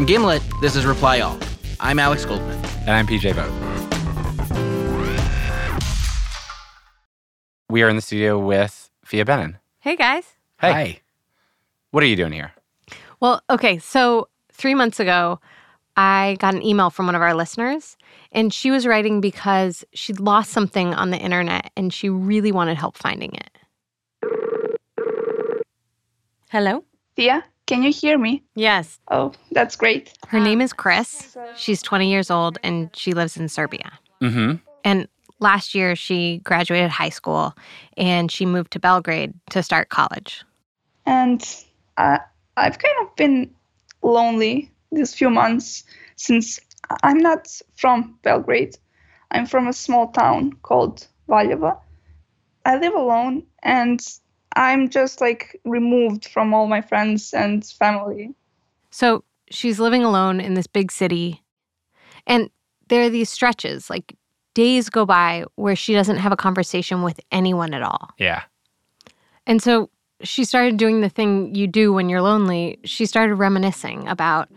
From Gimlet, this is Reply All. I'm Alex Goldman. And I'm PJ Vogt. We are in the studio with Phia Bennin. Hey, guys. Hey. Hi. What are you doing here? Well, okay. So, three months ago, I got an email from one of our listeners, and she was writing because she'd lost something on the internet and she really wanted help finding it. Hello? Phia, can you hear me? Yes. Oh, that's great. Her name is Chris. She's 20 years old and she lives in Serbia. Mm-hmm. And last year, she graduated high school and she moved to Belgrade to start college. And uh, I've kind of been lonely these few months since I'm not from Belgrade. I'm from a small town called Valjevo. I live alone and I'm just like removed from all my friends and family. So she's living alone in this big city. And there are these stretches, like days go by where she doesn't have a conversation with anyone at all. Yeah. And so she started doing the thing you do when you're lonely. She started reminiscing about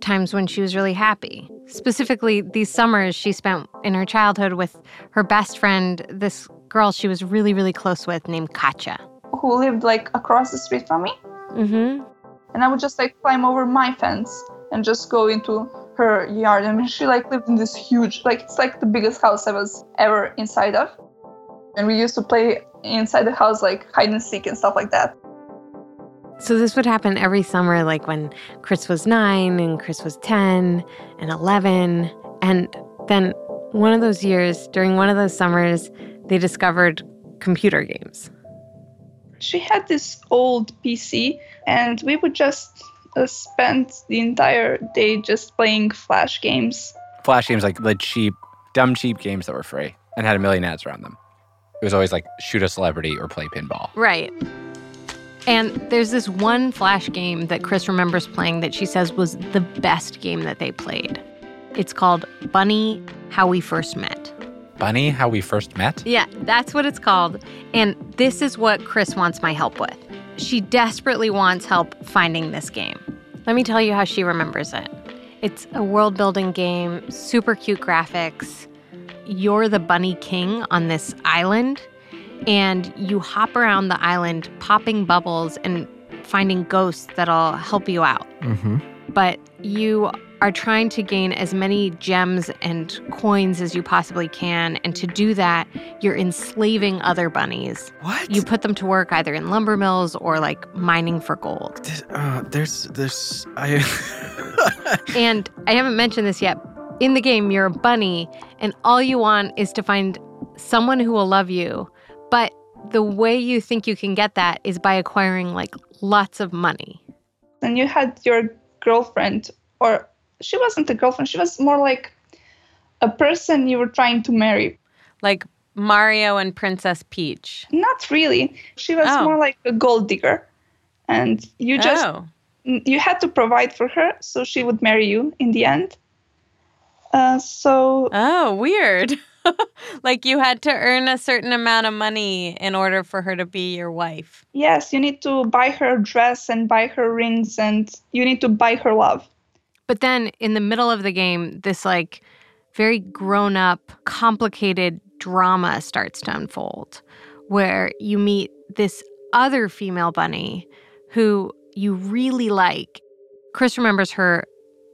times when she was really happy. Specifically, these summers she spent in her childhood with her best friend, this girl she was really, really close with named Katja. Who lived like across the street from me. Mm-hmm. And I would just like climb over my fence and just go into her yard. I mean, she like lived in this huge, like it's like the biggest house I was ever inside of. And we used to play inside the house like hide and seek and stuff like that. So this would happen every summer, like when Chris was nine and Chris was 10 and 11. And then one of those years, during one of those summers, they discovered computer games. She had this old PC, and we would just uh, spend the entire day just playing Flash games. Flash games like the cheap, dumb cheap games that were free and had a million ads around them. It was always like shoot a celebrity or play pinball. Right. And there's this one Flash game that Chris remembers playing that she says was the best game that they played. It's called Bunny How We First Met. Bunny, how we first met? Yeah, that's what it's called. And this is what Chris wants my help with. She desperately wants help finding this game. Let me tell you how she remembers it. It's a world building game, super cute graphics. You're the bunny king on this island, and you hop around the island popping bubbles and finding ghosts that'll help you out. Mm-hmm. But you are trying to gain as many gems and coins as you possibly can. And to do that, you're enslaving other bunnies. What? You put them to work either in lumber mills or like mining for gold. This- uh, there's this. I. And I haven't mentioned this yet. In the game, you're a bunny, and all you want is to find someone who will love you. But the way you think you can get that is by acquiring like lots of money. And you had your girlfriend, or she wasn't a girlfriend, she was more like a person you were trying to marry. Like Mario and Princess Peach. Not really. She was Oh. more like a gold digger. And you just oh. you had to provide for her so she would marry you in the end. Uh, so Oh, weird. like you had to earn a certain amount of money in order for her to be your wife. yes, you need to buy her dress and buy her rings and you need to buy her love. But then in the middle of the game, this like very grown up, complicated drama starts to unfold where you meet this other female bunny who you really like. Chris remembers her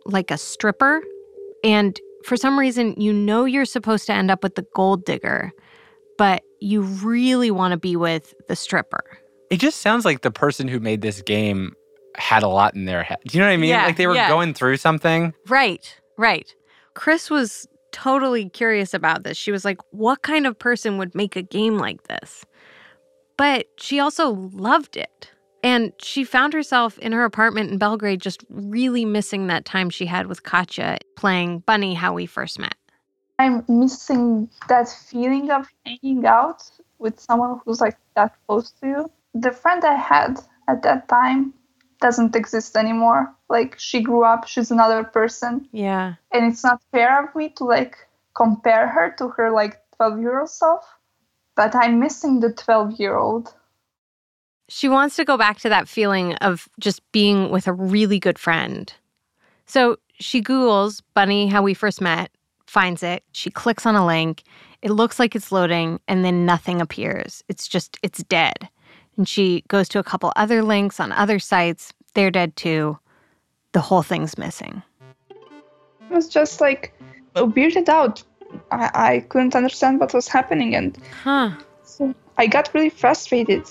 like a stripper. And for some reason, you know you're supposed to end up with the gold digger, but you really want to be with the stripper. It just sounds like the person who made this game had a lot in their head. Do you know what I mean? Yeah, like they were yeah. going through something. Right, right. Chris was totally curious about this. She was like, what kind of person would make a game like this? But she also loved it. And she found herself in her apartment in Belgrade just really missing that time she had with Katja playing Bunny How We First Met. I'm missing that feeling of hanging out with someone who's like that close to you. The friend I had at that time doesn't exist anymore. Like she grew up, she's another person, Yeah. and it's not fair of me to like compare her to her like 12 year old self. But I'm missing the 12 year old. She wants to go back to that feeling of just being with a really good friend. So she Googles Bunny, how we first met, finds it. She clicks on a link. It looks like it's loading, and then nothing appears. It's just, it's dead. And she goes to a couple other links on other sites. They're dead too. The whole thing's missing. It was just like weirded out. I, I couldn't understand what was happening, and Huh. so I got really frustrated.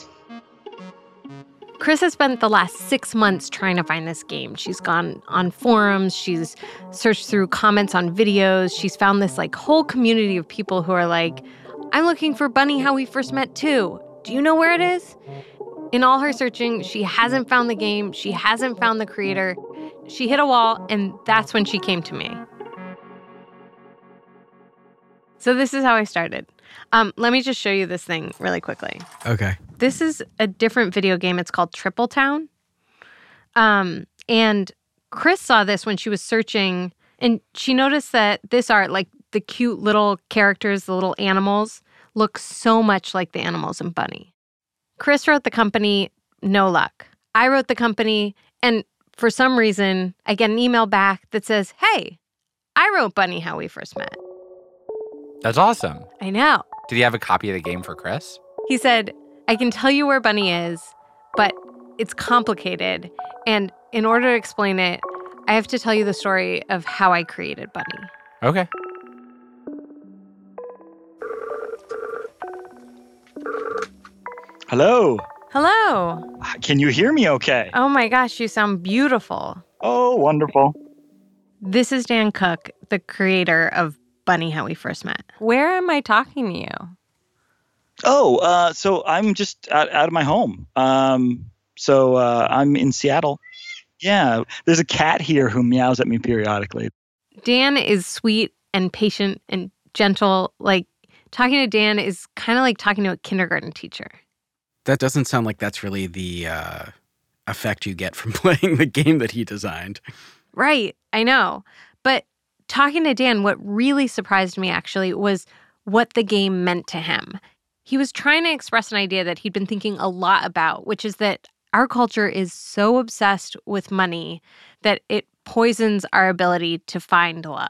Chris has spent the last six months trying to find this game. She's gone on forums, she's searched through comments on videos, she's found this like whole community of people who are like, I'm looking for Bunny How We First Met too. Do you know where it is? In all her searching, she hasn't found the game, she hasn't found the creator. She hit a wall, and that's when she came to me. So, this is how I started. Um, let me just show you this thing really quickly. Okay. This is a different video game. It's called Triple Town. Um, and Chris saw this when she was searching, and she noticed that this art, like the cute little characters, the little animals, look so much like the animals in Bunny. Chris wrote the company, no luck. I wrote the company, and for some reason, I get an email back that says, Hey, I wrote Bunny How We First Met. That's awesome. I know. Did he have a copy of the game for Chris? He said, I can tell you where Bunny is, but it's complicated. And in order to explain it, I have to tell you the story of how I created Bunny. Okay. Hello. Hello. Can you hear me okay? Oh my gosh, you sound beautiful. Oh, wonderful. This is Dan Cook, the creator of Bunny How We First Met. Where am I talking to you? Oh, uh, so I'm just out, out of my home. Um, so uh, I'm in Seattle. Yeah, there's a cat here who meows at me periodically. Dan is sweet and patient and gentle. Like, talking to Dan is kind of like talking to a kindergarten teacher. That doesn't sound like that's really the uh, effect you get from playing the game that he designed. Right, I know. But talking to Dan, what really surprised me actually was what the game meant to him. He was trying to express an idea that he'd been thinking a lot about, which is that our culture is so obsessed with money that it poisons our ability to find love.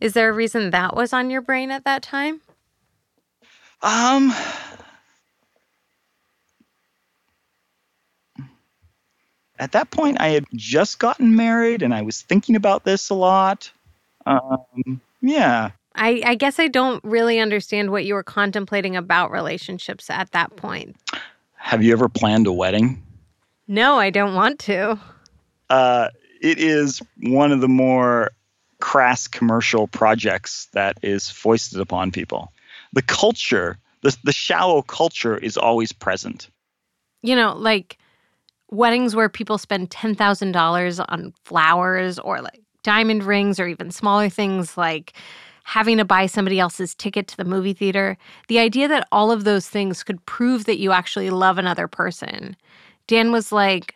Is there a reason that was on your brain at that time? Um, at that point, I had just gotten married and I was thinking about this a lot. Um, yeah. I, I guess I don't really understand what you were contemplating about relationships at that point. Have you ever planned a wedding? No, I don't want to. Uh, it is one of the more crass commercial projects that is foisted upon people. The culture, the, the shallow culture is always present. You know, like weddings where people spend $10,000 on flowers or like diamond rings or even smaller things like having to buy somebody else's ticket to the movie theater. The idea that all of those things could prove that you actually love another person. Dan was like,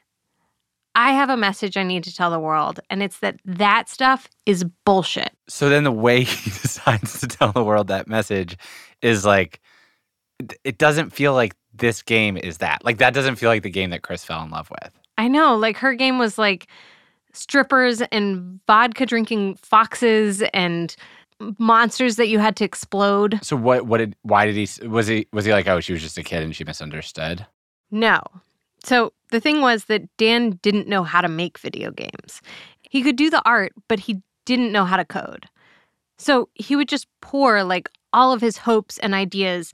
I have a message I need to tell the world, and it's that that stuff is bullshit. So then the way he decides to tell the world that message is like, it- doesn't feel like this game is that. Like, that doesn't feel like the game that Chris fell in love with. I know, like her game was like strippers and vodka drinking foxes and monsters that you had to explode. So what? What did? Why did he? Was he? Was he like, oh, she was just a kid and she misunderstood? No. So the thing was that Dan didn't know how to make video games. He could do the art, but he didn't know how to code. So he would just pour like all of his hopes and ideas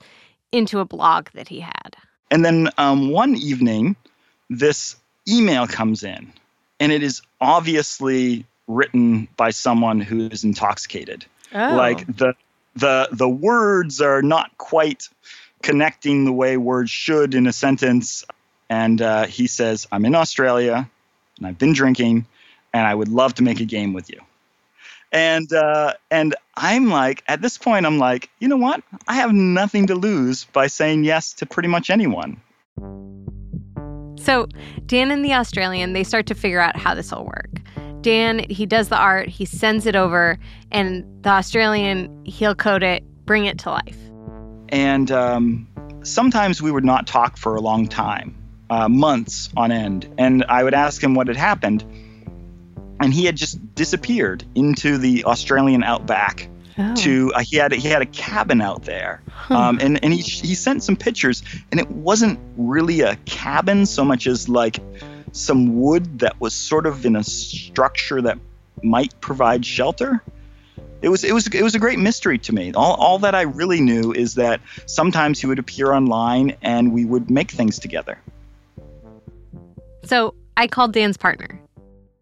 into a blog that he had. And then um, one evening, this email comes in, and it is obviously written by someone who is intoxicated. Oh. Like the the the words are not quite connecting the way words should in a sentence. And uh, he says, "I'm in Australia, and I've been drinking, and I would love to make a game with you." And uh, and I'm like, at this point, I'm like, you know what? I have nothing to lose by saying yes to pretty much anyone. So Dan and the Australian, they start to figure out how this will work. Dan, he does the art, he sends it over, and the Australian, he'll code it, bring it to life. And um, sometimes we would not talk for a long time, uh, months on end. And I would ask him what had happened. And he had just disappeared into the Australian outback. To uh, he had he had a cabin out there, um, and and he he sent some pictures, and it wasn't really a cabin so much as like some wood that was sort of in a structure that might provide shelter. It was it was it was a great mystery to me. All all that I really knew is that sometimes he would appear online and we would make things together. So I called Dan's partner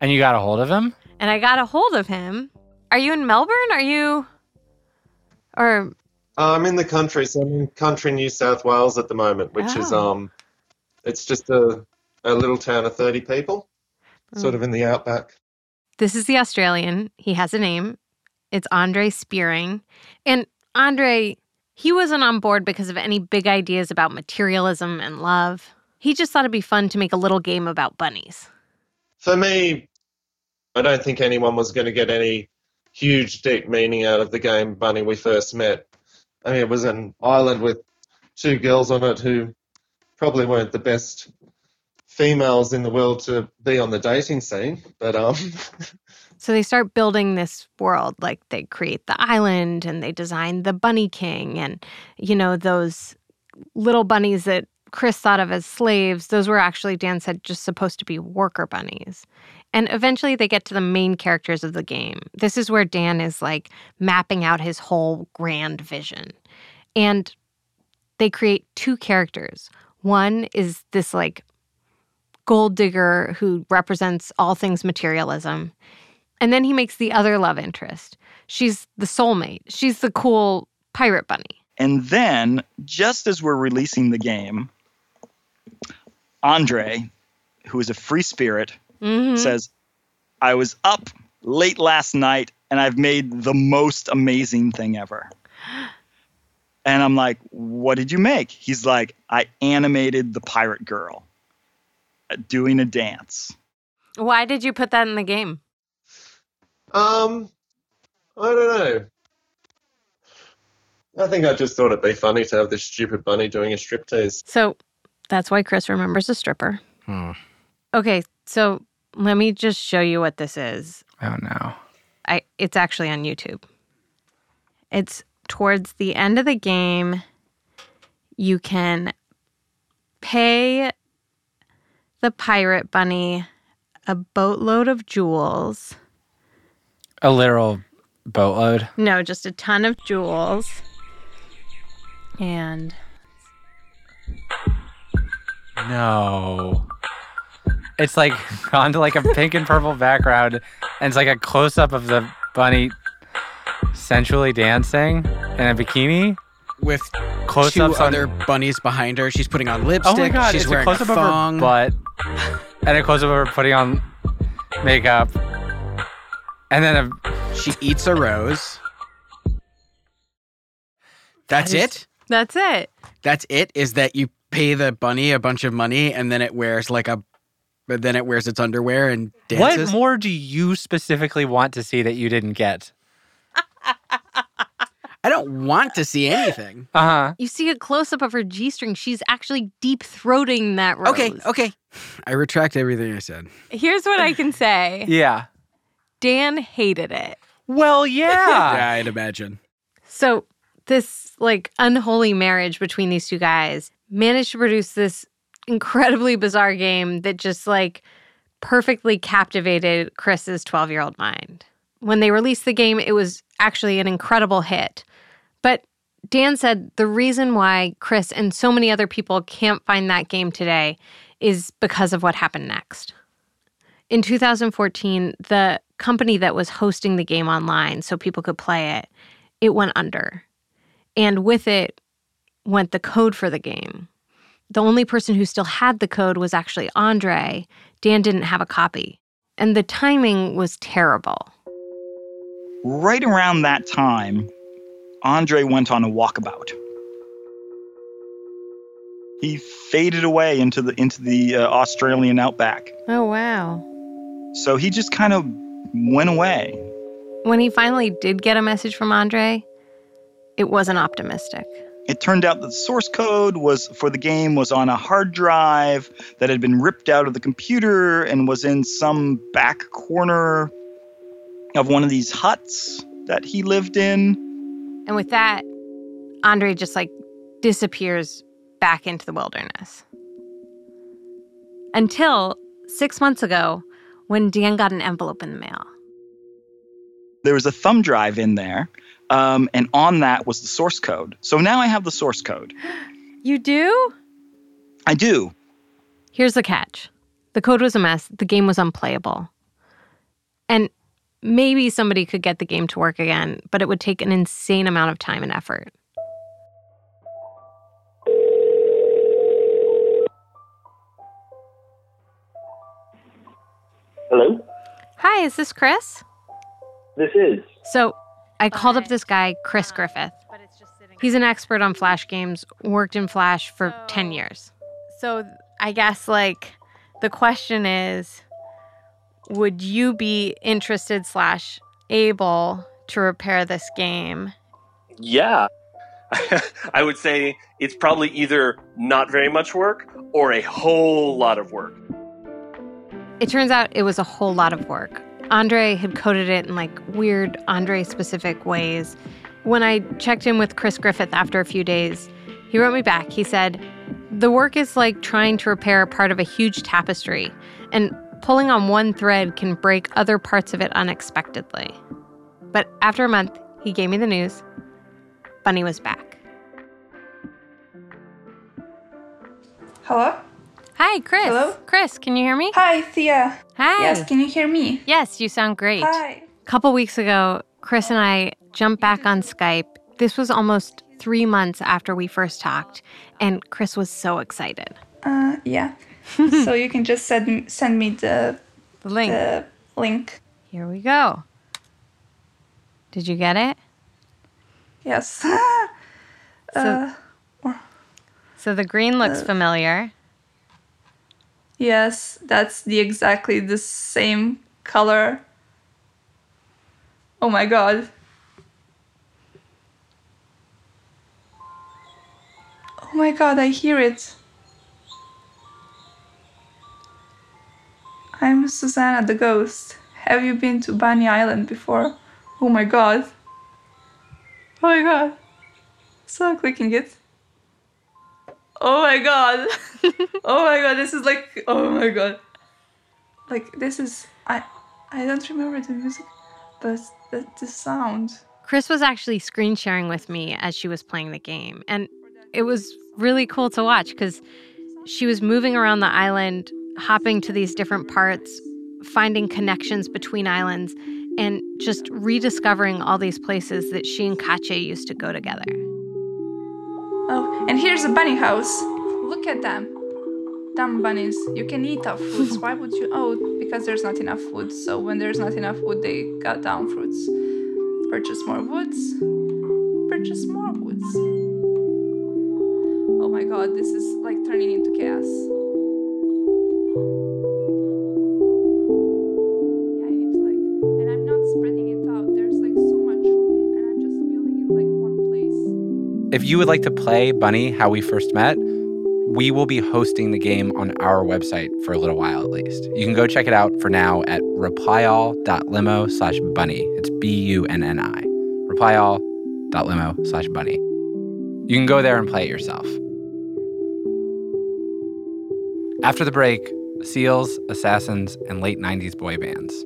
And you got a hold of him? and I got a hold of him. Are you in Melbourne? Are you or I'm in the country, so I'm in country New South Wales at the moment, which is Oh. um, it's just a a little town of thirty people, sort of in the outback. This is the Australian. He has a name. It's Andre Spearing. And Andre, he wasn't on board because of any big ideas about materialism and love. He just thought it'd be fun to make a little game about bunnies. For me, I don't think anyone was going to get any huge, deep meaning out of the game Bunny we first met. I mean, it was an island with two girls on it who probably weren't the best females in the world to be on the dating scene, but um, So they start building this world. Like they create the island and they design the bunny king and, you know, those little bunnies that Chris thought of as slaves, those were actually, Dan said, just supposed to be worker bunnies. And eventually they get to the main characters of the game. This is where Dan is like mapping out his whole grand vision. And they create two characters. One is this like gold digger who represents all things materialism. And then he makes the other love interest. She's the soulmate. She's the cool pirate bunny. And then, just as we're releasing the game, Andre, who is a free spirit, Mhm. says, I was up late last night and I've made the most amazing thing ever. And I'm like, What did you make? He's like, I animated the pirate girl uh, doing a dance. Why did you put that in the game? um, I don't know. I think I just thought it'd be funny to have this stupid bunny doing a striptease. So that's why Chris remembers a stripper. Hmm. Okay, so let me just show you what this is. Oh no. I it's actually on YouTube. It's towards the end of the game. You can pay the pirate bunny a boatload of jewels. A literal boatload. No, just a ton of jewels. And No. It's like gone to like a pink and purple background, and it's like a close up of the bunny sensually dancing in a bikini. With Close two ups on other bunnies behind her. She's putting on lipstick. Oh my god, She's it's a wearing a close up of thong. her butt and a close up of her putting on makeup. And then a She eats a rose. That's That is- it? that's it. That's it? Is that you pay the bunny a bunch of money and then it wears like a but then it wears its underwear and dances? what more do you specifically want to see that you didn't get? I don't want to see anything. Uh-huh. You see a close up of her G string. She's actually deep throating that rose. Okay, okay. I retract everything I said. Here's what I can say Yeah. Dan hated it. Well, yeah. yeah, I'd imagine. So, this like unholy marriage between these two guys managed to produce this incredibly bizarre game that just like perfectly captivated Chris's 12 year old mind. when they released the game, it was actually an incredible hit. But Dan said the reason why Chris and so many other people can't find that game today is because of what happened next. In 2014, the company that was hosting the game online so people could play it, it went under. And with it went the code for the game. The only person who still had the code was actually Andre. Dan didn't have a copy. And the timing was terrible. Right around that time, Andre went on a walkabout. He faded away into the into the uh, Australian outback. Oh, wow. So he just kind of went away. When he finally did get a message from Andre, it wasn't optimistic. It turned out that the source code was for the game was on a hard drive that had been ripped out of the computer and was in some back corner of one of these huts that he lived in. And with that, Andre just like disappears back into the wilderness. Until six months ago, when Dan got an envelope in the mail. There was a thumb drive in there, um, and on that was the source code. So now I have the source code. You do? I do. Here's the catch the code was a mess, the game was unplayable. And maybe somebody could get the game to work again, but it would take an insane amount of time and effort. Hello? Hi, is this Chris? This is. So I called up this guy, Chris uh, Griffith. He's an expert on Flash games, worked in Flash for 10 years. So I guess, like, the question is would you be interested slash able to repair this game? Yeah. I would say it's probably either not very much work or a whole lot of work. It turns out it was a whole lot of work. Andre had coded it in like weird Andre specific ways. When I checked in with Chris Griffith after a few days, he wrote me back. He said, The work is like trying to repair part of a huge tapestry, and pulling on one thread can break other parts of it unexpectedly. But after a month, he gave me the news Bunny was back. Hello? Hi, Chris. Hello? Chris, can you hear me? Hi, Phia. Hi. Yes, can you hear me? Yes, you sound great. Hi. A couple weeks ago, Chris and I jumped back on Skype. This was almost three months after we first talked, and Chris was so excited. Uh, yeah. so you can just send send me the The link. the link. Here we go. Did you get it? Yes. So, uh, so the green looks uh, familiar. Yes, that's the exactly the same color. Oh my god. Oh my god, I hear it. I'm Susanna the ghost. Have you been to Bunny Island before? Oh my god. Oh my god. So clicking it. Oh my god. oh my god, this is like oh my god. Like this is I I don't remember the music, but the, the sound. Chris was actually screen sharing with me as she was playing the game. And it was really cool to watch because she was moving around the island, hopping to these different parts, finding connections between islands, and just rediscovering all these places that she and Katja used to go together. Oh, and here's a bunny house. Look at them. Dumb bunnies. You can eat our fruits. Why would you? Oh, because there's not enough wood. So when there's not enough wood, they cut down fruits. Purchase more woods. Purchase more woods. Oh my god, this is like turning into chaos. If you would like to play Bunny How We First Met, we will be hosting the game on our website for a little while at least. You can go check it out for now at replyall.limo slash bunny. It's B U N N I. Replyall.limo slash bunny. You can go there and play it yourself. After the break, Seals, Assassins, and late 90s boy bands.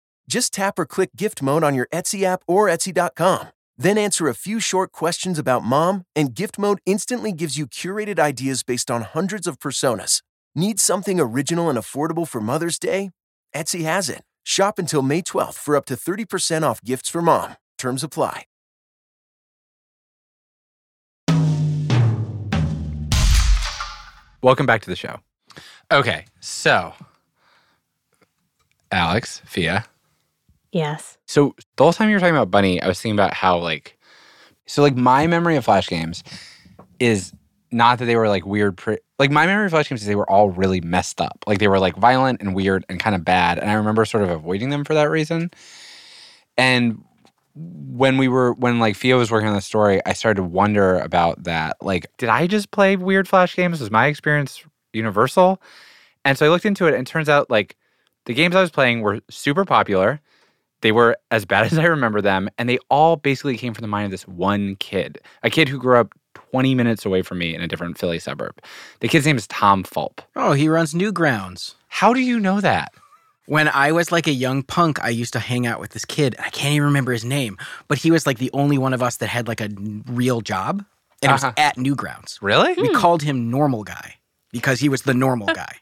Just tap or click gift mode on your Etsy app or Etsy.com. Then answer a few short questions about mom, and gift mode instantly gives you curated ideas based on hundreds of personas. Need something original and affordable for Mother's Day? Etsy has it. Shop until May 12th for up to 30% off gifts for mom. Terms apply. Welcome back to the show. Okay, so Alex, Phia. Yes. So the whole time you were talking about Bunny, I was thinking about how like, so like my memory of Flash games is not that they were like weird. Pre- like my memory of Flash games is they were all really messed up. Like they were like violent and weird and kind of bad, and I remember sort of avoiding them for that reason. And when we were when like Phia was working on the story, I started to wonder about that. Like, did I just play weird Flash games? Was my experience universal? And so I looked into it, and it turns out like the games I was playing were super popular. They were as bad as I remember them, and they all basically came from the mind of this one kid, a kid who grew up 20 minutes away from me in a different Philly suburb. The kid's name is Tom Fulp. Oh, he runs Newgrounds. How do you know that? When I was like a young punk, I used to hang out with this kid. I can't even remember his name, but he was like the only one of us that had like a real job, and it Uh-huh. was at Newgrounds. Really? We called him Normal Guy because he was the normal guy.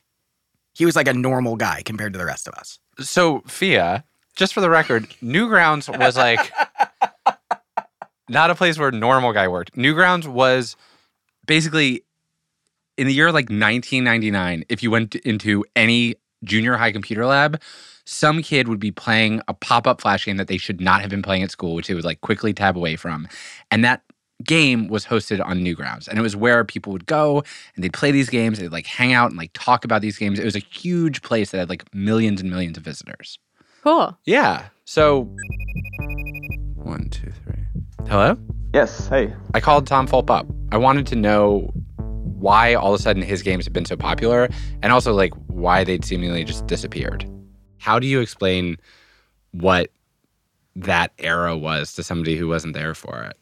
He was like a normal guy compared to the rest of us. So, Phia, just for the record, Newgrounds was like not a place where normal guy worked. Newgrounds was basically in the year like 1999, if you went into any junior high computer lab, some kid would be playing a pop-up flash game that they should not have been playing at school, which they would like quickly tab away from. And that game was hosted on Newgrounds. And it was where people would go and they'd play these games, they'd like hang out and like talk about these games. It was a huge place that had like millions and millions of visitors. Cool. Yeah. So one, two, three. Hello? Yes. Hey. I called Tom Fulp up. I wanted to know why all of a sudden his games have been so popular and also like why they'd seemingly just disappeared. How do you explain what that era was to somebody who wasn't there for it?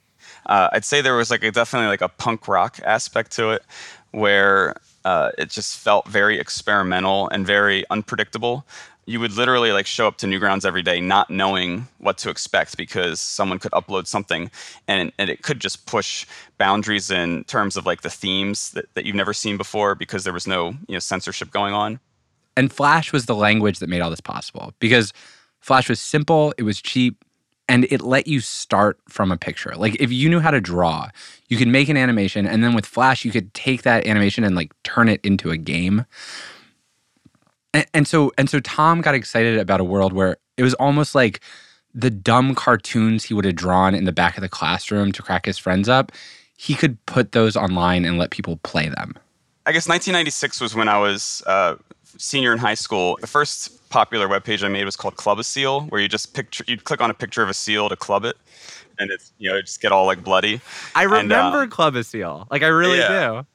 Uh, I'd say there was like a, definitely like a punk rock aspect to it, where uh, it just felt very experimental and very unpredictable. You would literally like show up to Newgrounds every day not knowing what to expect because someone could upload something and, and it could just push boundaries in terms of like the themes that, that you've never seen before because there was no you know censorship going on. And Flash was the language that made all this possible because Flash was simple, it was cheap, and it let you start from a picture. Like if you knew how to draw, you could make an animation, and then with Flash, you could take that animation and like turn it into a game. And, and so and so Tom got excited about a world where it was almost like the dumb cartoons he would have drawn in the back of the classroom to crack his friends up, he could put those online and let people play them. I guess 1996 was when I was uh, senior in high school. The first popular webpage I made was called Club a Seal, where you just picture you'd click on a picture of a seal to club it, and it's you know just get all like bloody. I And, uh, remember Club a Seal. Like I really Yeah. do.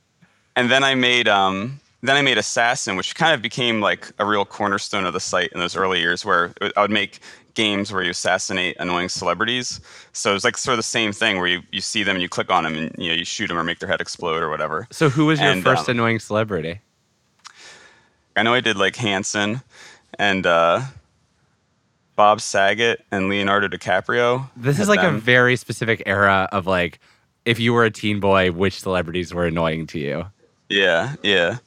and then I made um then I made Assassin, which kind of became like a real cornerstone of the site in those early years, where I would make games where you assassinate annoying celebrities. So it's like sort of the same thing where you, you see them and you click on them and you know you shoot them or make their head explode or whatever. So who was your And, first um, annoying celebrity? I know I did like Hanson and uh, Bob Saget and Leonardo DiCaprio. This is like a very specific era of like if you were a teen boy, which celebrities were annoying to you. yeah yeah.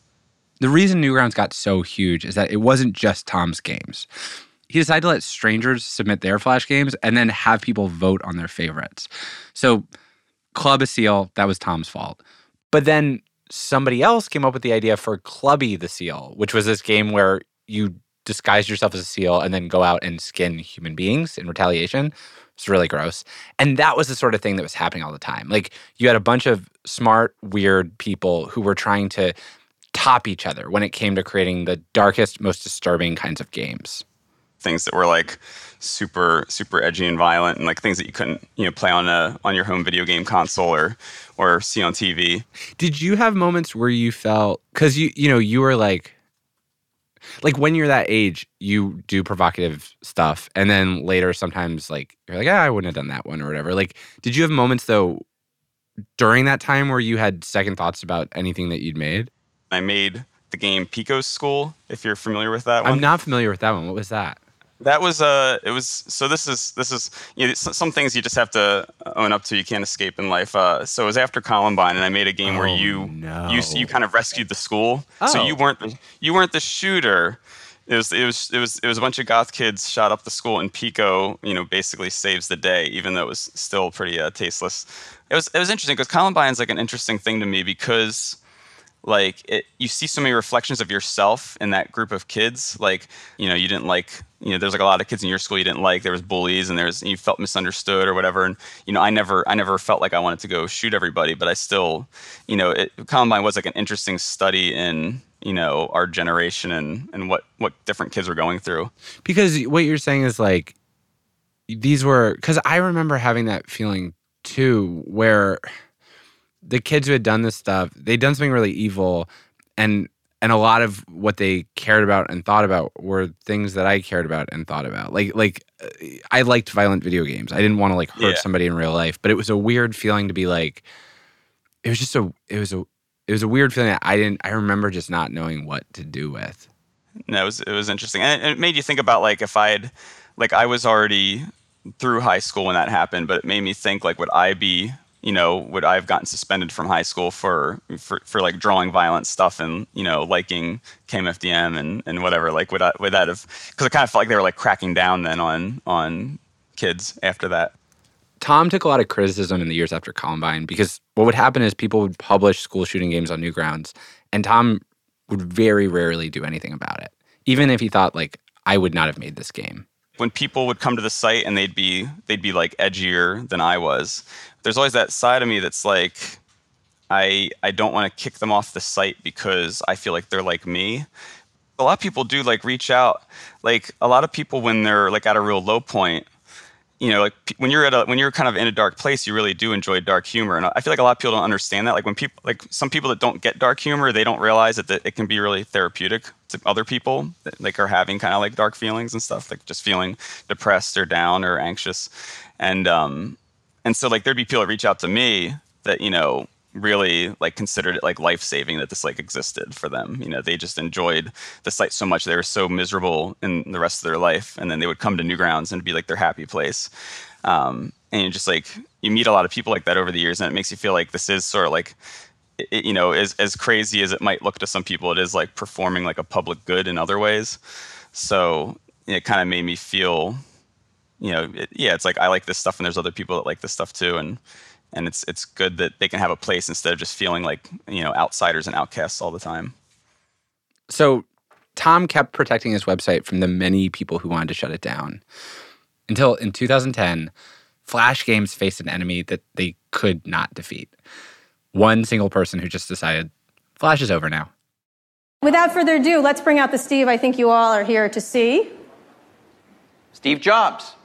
The reason Newgrounds got so huge is that it wasn't just Tom's games. He decided to let strangers submit their flash games and then have people vote on their favorites. So, Club a Seal, that was Tom's fault. But then somebody else came up with the idea for Clubby the Seal, which was this game where you disguise yourself as a seal and then go out and skin human beings in retaliation. It's really gross. And that was the sort of thing that was happening all the time. Like you had a bunch of smart, weird people who were trying to top each other when it came to creating the darkest, most disturbing kinds of games. things that were like super super edgy and violent and like things that you couldn't you know play on a on your home video game console or or see on TV. Did you have moments where you felt cuz you you know, you were like like when you're that age, you do provocative stuff and then later sometimes like you're like, "Ah, I wouldn't have done that one" or whatever. Like did you have moments though during that time where you had second thoughts about anything that you'd made? I made the game Pico's School if you're familiar with that one. I'm not familiar with that one. What was that? That was uh it was so this is this is you know some things you just have to own up to you can't escape in life. Uh so it was after Columbine and I made a game where Oh, you no. you you kind of rescued the school. So Oh. you weren't the, you weren't the shooter. It was it was it was it was a bunch of goth kids shot up the school and Pico, you know, basically saves the day even though it was still pretty uh, tasteless. It was it was interesting because Columbine's like an interesting thing to me because like it, you see so many reflections of yourself in that group of kids like you know you didn't like you know there's like a lot of kids in your school you didn't like there was bullies and there's you felt misunderstood or whatever and you know i never i never felt like i wanted to go shoot everybody but i still you know it, columbine was like an interesting study in you know our generation and and what what different kids were going through. Because what you're saying is like these were because I remember having that feeling too, where the kids who had done this stuff, they'd done something really evil, and and a lot of what they cared about and thought about were things that I cared about and thought about. Like like I liked violent video games. I didn't want to like hurt Yeah. somebody in real life, but it was a weird feeling to be like. It was just a. It was a. It was a weird feeling that I didn't. I remember just not knowing what to do with. no, it was it was interesting, and it, it made you think about like if I had, like I was already through high school when that happened, but it made me think like would I be, you know, would I have gotten suspended from high school for for, for like drawing violent stuff and you know liking KMFDM and and whatever? Like would I would that have? Because it kind of felt like they were like cracking down then on on kids after that. Tom took a lot of criticism in the years after Columbine because what would happen is people would publish school shooting games on Newgrounds, and Tom would very rarely do anything about it, even if he thought like I would not have made this game. when people would come to the site and they'd be they'd be like edgier than I was. There's always that side of me that's like I I don't want to kick them off the site because I feel like they're like me. A lot of people do like reach out. Like a lot of people when they're like at a real low point, you know, like when you're at a when you're kind of in a dark place, you really do enjoy dark humor, and I feel like a lot of people don't understand that. Like when people, like some people that don't get dark humor, they don't realize that, that it can be really therapeutic to other people that like are having kind of like dark feelings and stuff, like just feeling depressed or down or anxious, and um, and so like there'd be people that reach out to me that you know really like considered it like life saving that this like existed for them. You know, they just enjoyed the site so much they were so miserable in the rest of their life, and then they would come to Newgrounds and be like their happy place. Um, and you just like you meet a lot of people like that over the years, and it makes you feel like this is sort of like it- you know as as crazy as it might look to some people, it is like performing like a public good in other ways. So it kind of made me feel you know, it, yeah, it's like I like this stuff, and there's other people that like this stuff too, and and it's it's good that they can have a place instead of just feeling like you know outsiders and outcasts all the time. So Tom kept protecting his website from the many people who wanted to shut it down. Until in 2010, Flash games faced an enemy that they could not defeat. One single person who just decided, Flash is over now. Without further ado, let's bring out the Steve I think you all are here to see. Steve Jobs.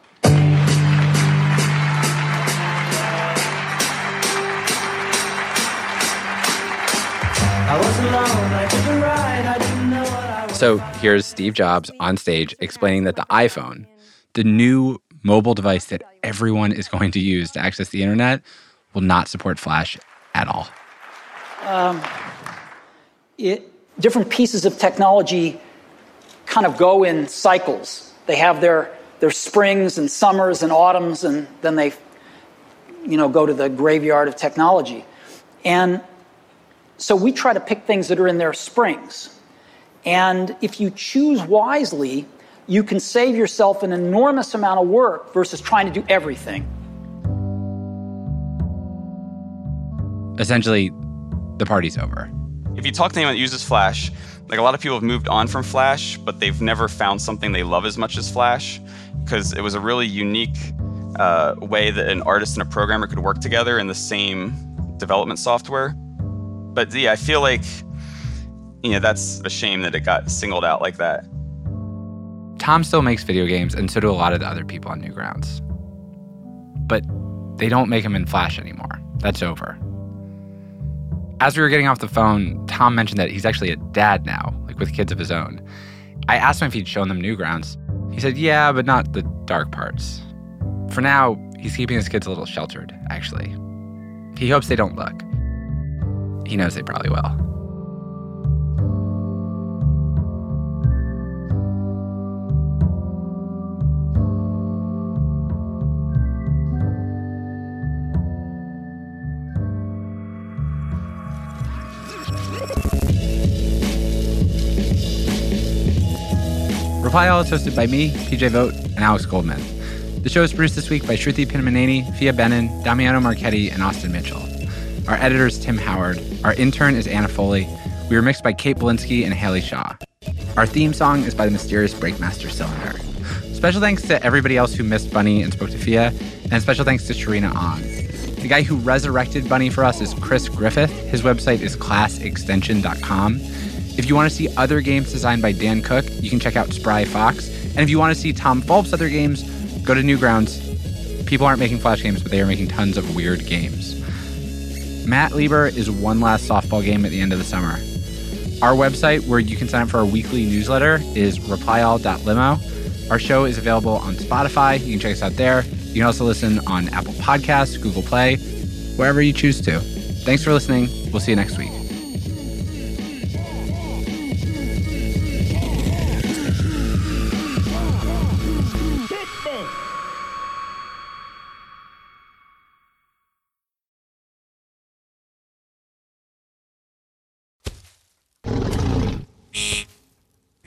So here's Steve Jobs on stage explaining that the iPhone, the new mobile device that everyone is going to use to access the internet, will not support Flash at all. Um, it, different pieces of technology kind of go in cycles. They have their, their springs and summers and autumns, and then they you know, go to the graveyard of technology. And so we try to pick things that are in their springs. And if you choose wisely, you can save yourself an enormous amount of work versus trying to do everything. Essentially, the party's over. If you talk to anyone that uses Flash, like a lot of people have moved on from Flash, but they've never found something they love as much as Flash because it was a really unique uh, way that an artist and a programmer could work together in the same development software. But yeah, I feel like you know that's a shame that it got singled out like that. Tom still makes video games, and so do a lot of the other people on Newgrounds. But they don't make them in Flash anymore. That's over. As we were getting off the phone, Tom mentioned that he's actually a dad now, like with kids of his own. I asked him if he'd shown them Newgrounds. He said, yeah, but not the dark parts. For now, he's keeping his kids a little sheltered, actually. He hopes they don't look. He knows they probably will. Reply All is hosted by me, PJ Vogt, and Alex Goldman. The show is produced this week by Shruti Pinnamaneni, Phia Bennin, Damiano Marchetti, and Austin Mitchell. Our editor is Tim Howard. Our intern is Anna Foley. We were mixed by Kate Bilinski and Haley Shaw. Our theme song is by the mysterious Breakmaster Cylinder. Special thanks to everybody else who missed Bunny and spoke to Phia, and special thanks to Sharina Ong. The guy who resurrected Bunny for us is Chris Griffith. His website is classextension.com. If you want to see other games designed by Dan Cook, you can check out Spry Fox. And if you want to see Tom Fulp's other games, go to Newgrounds. People aren't making Flash games, but they are making tons of weird games. Matt Lieber is one last softball game at the end of the summer. Our website, where you can sign up for our weekly newsletter, is replyall.limo. Our show is available on Spotify. You can check us out there. You can also listen on Apple Podcasts, Google Play, wherever you choose to. Thanks for listening. We'll see you next week.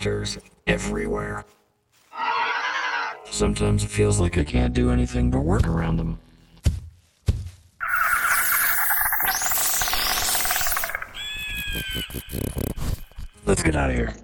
monsters everywhere. Sometimes it feels like I can't do anything but work around them. Let's get out of here.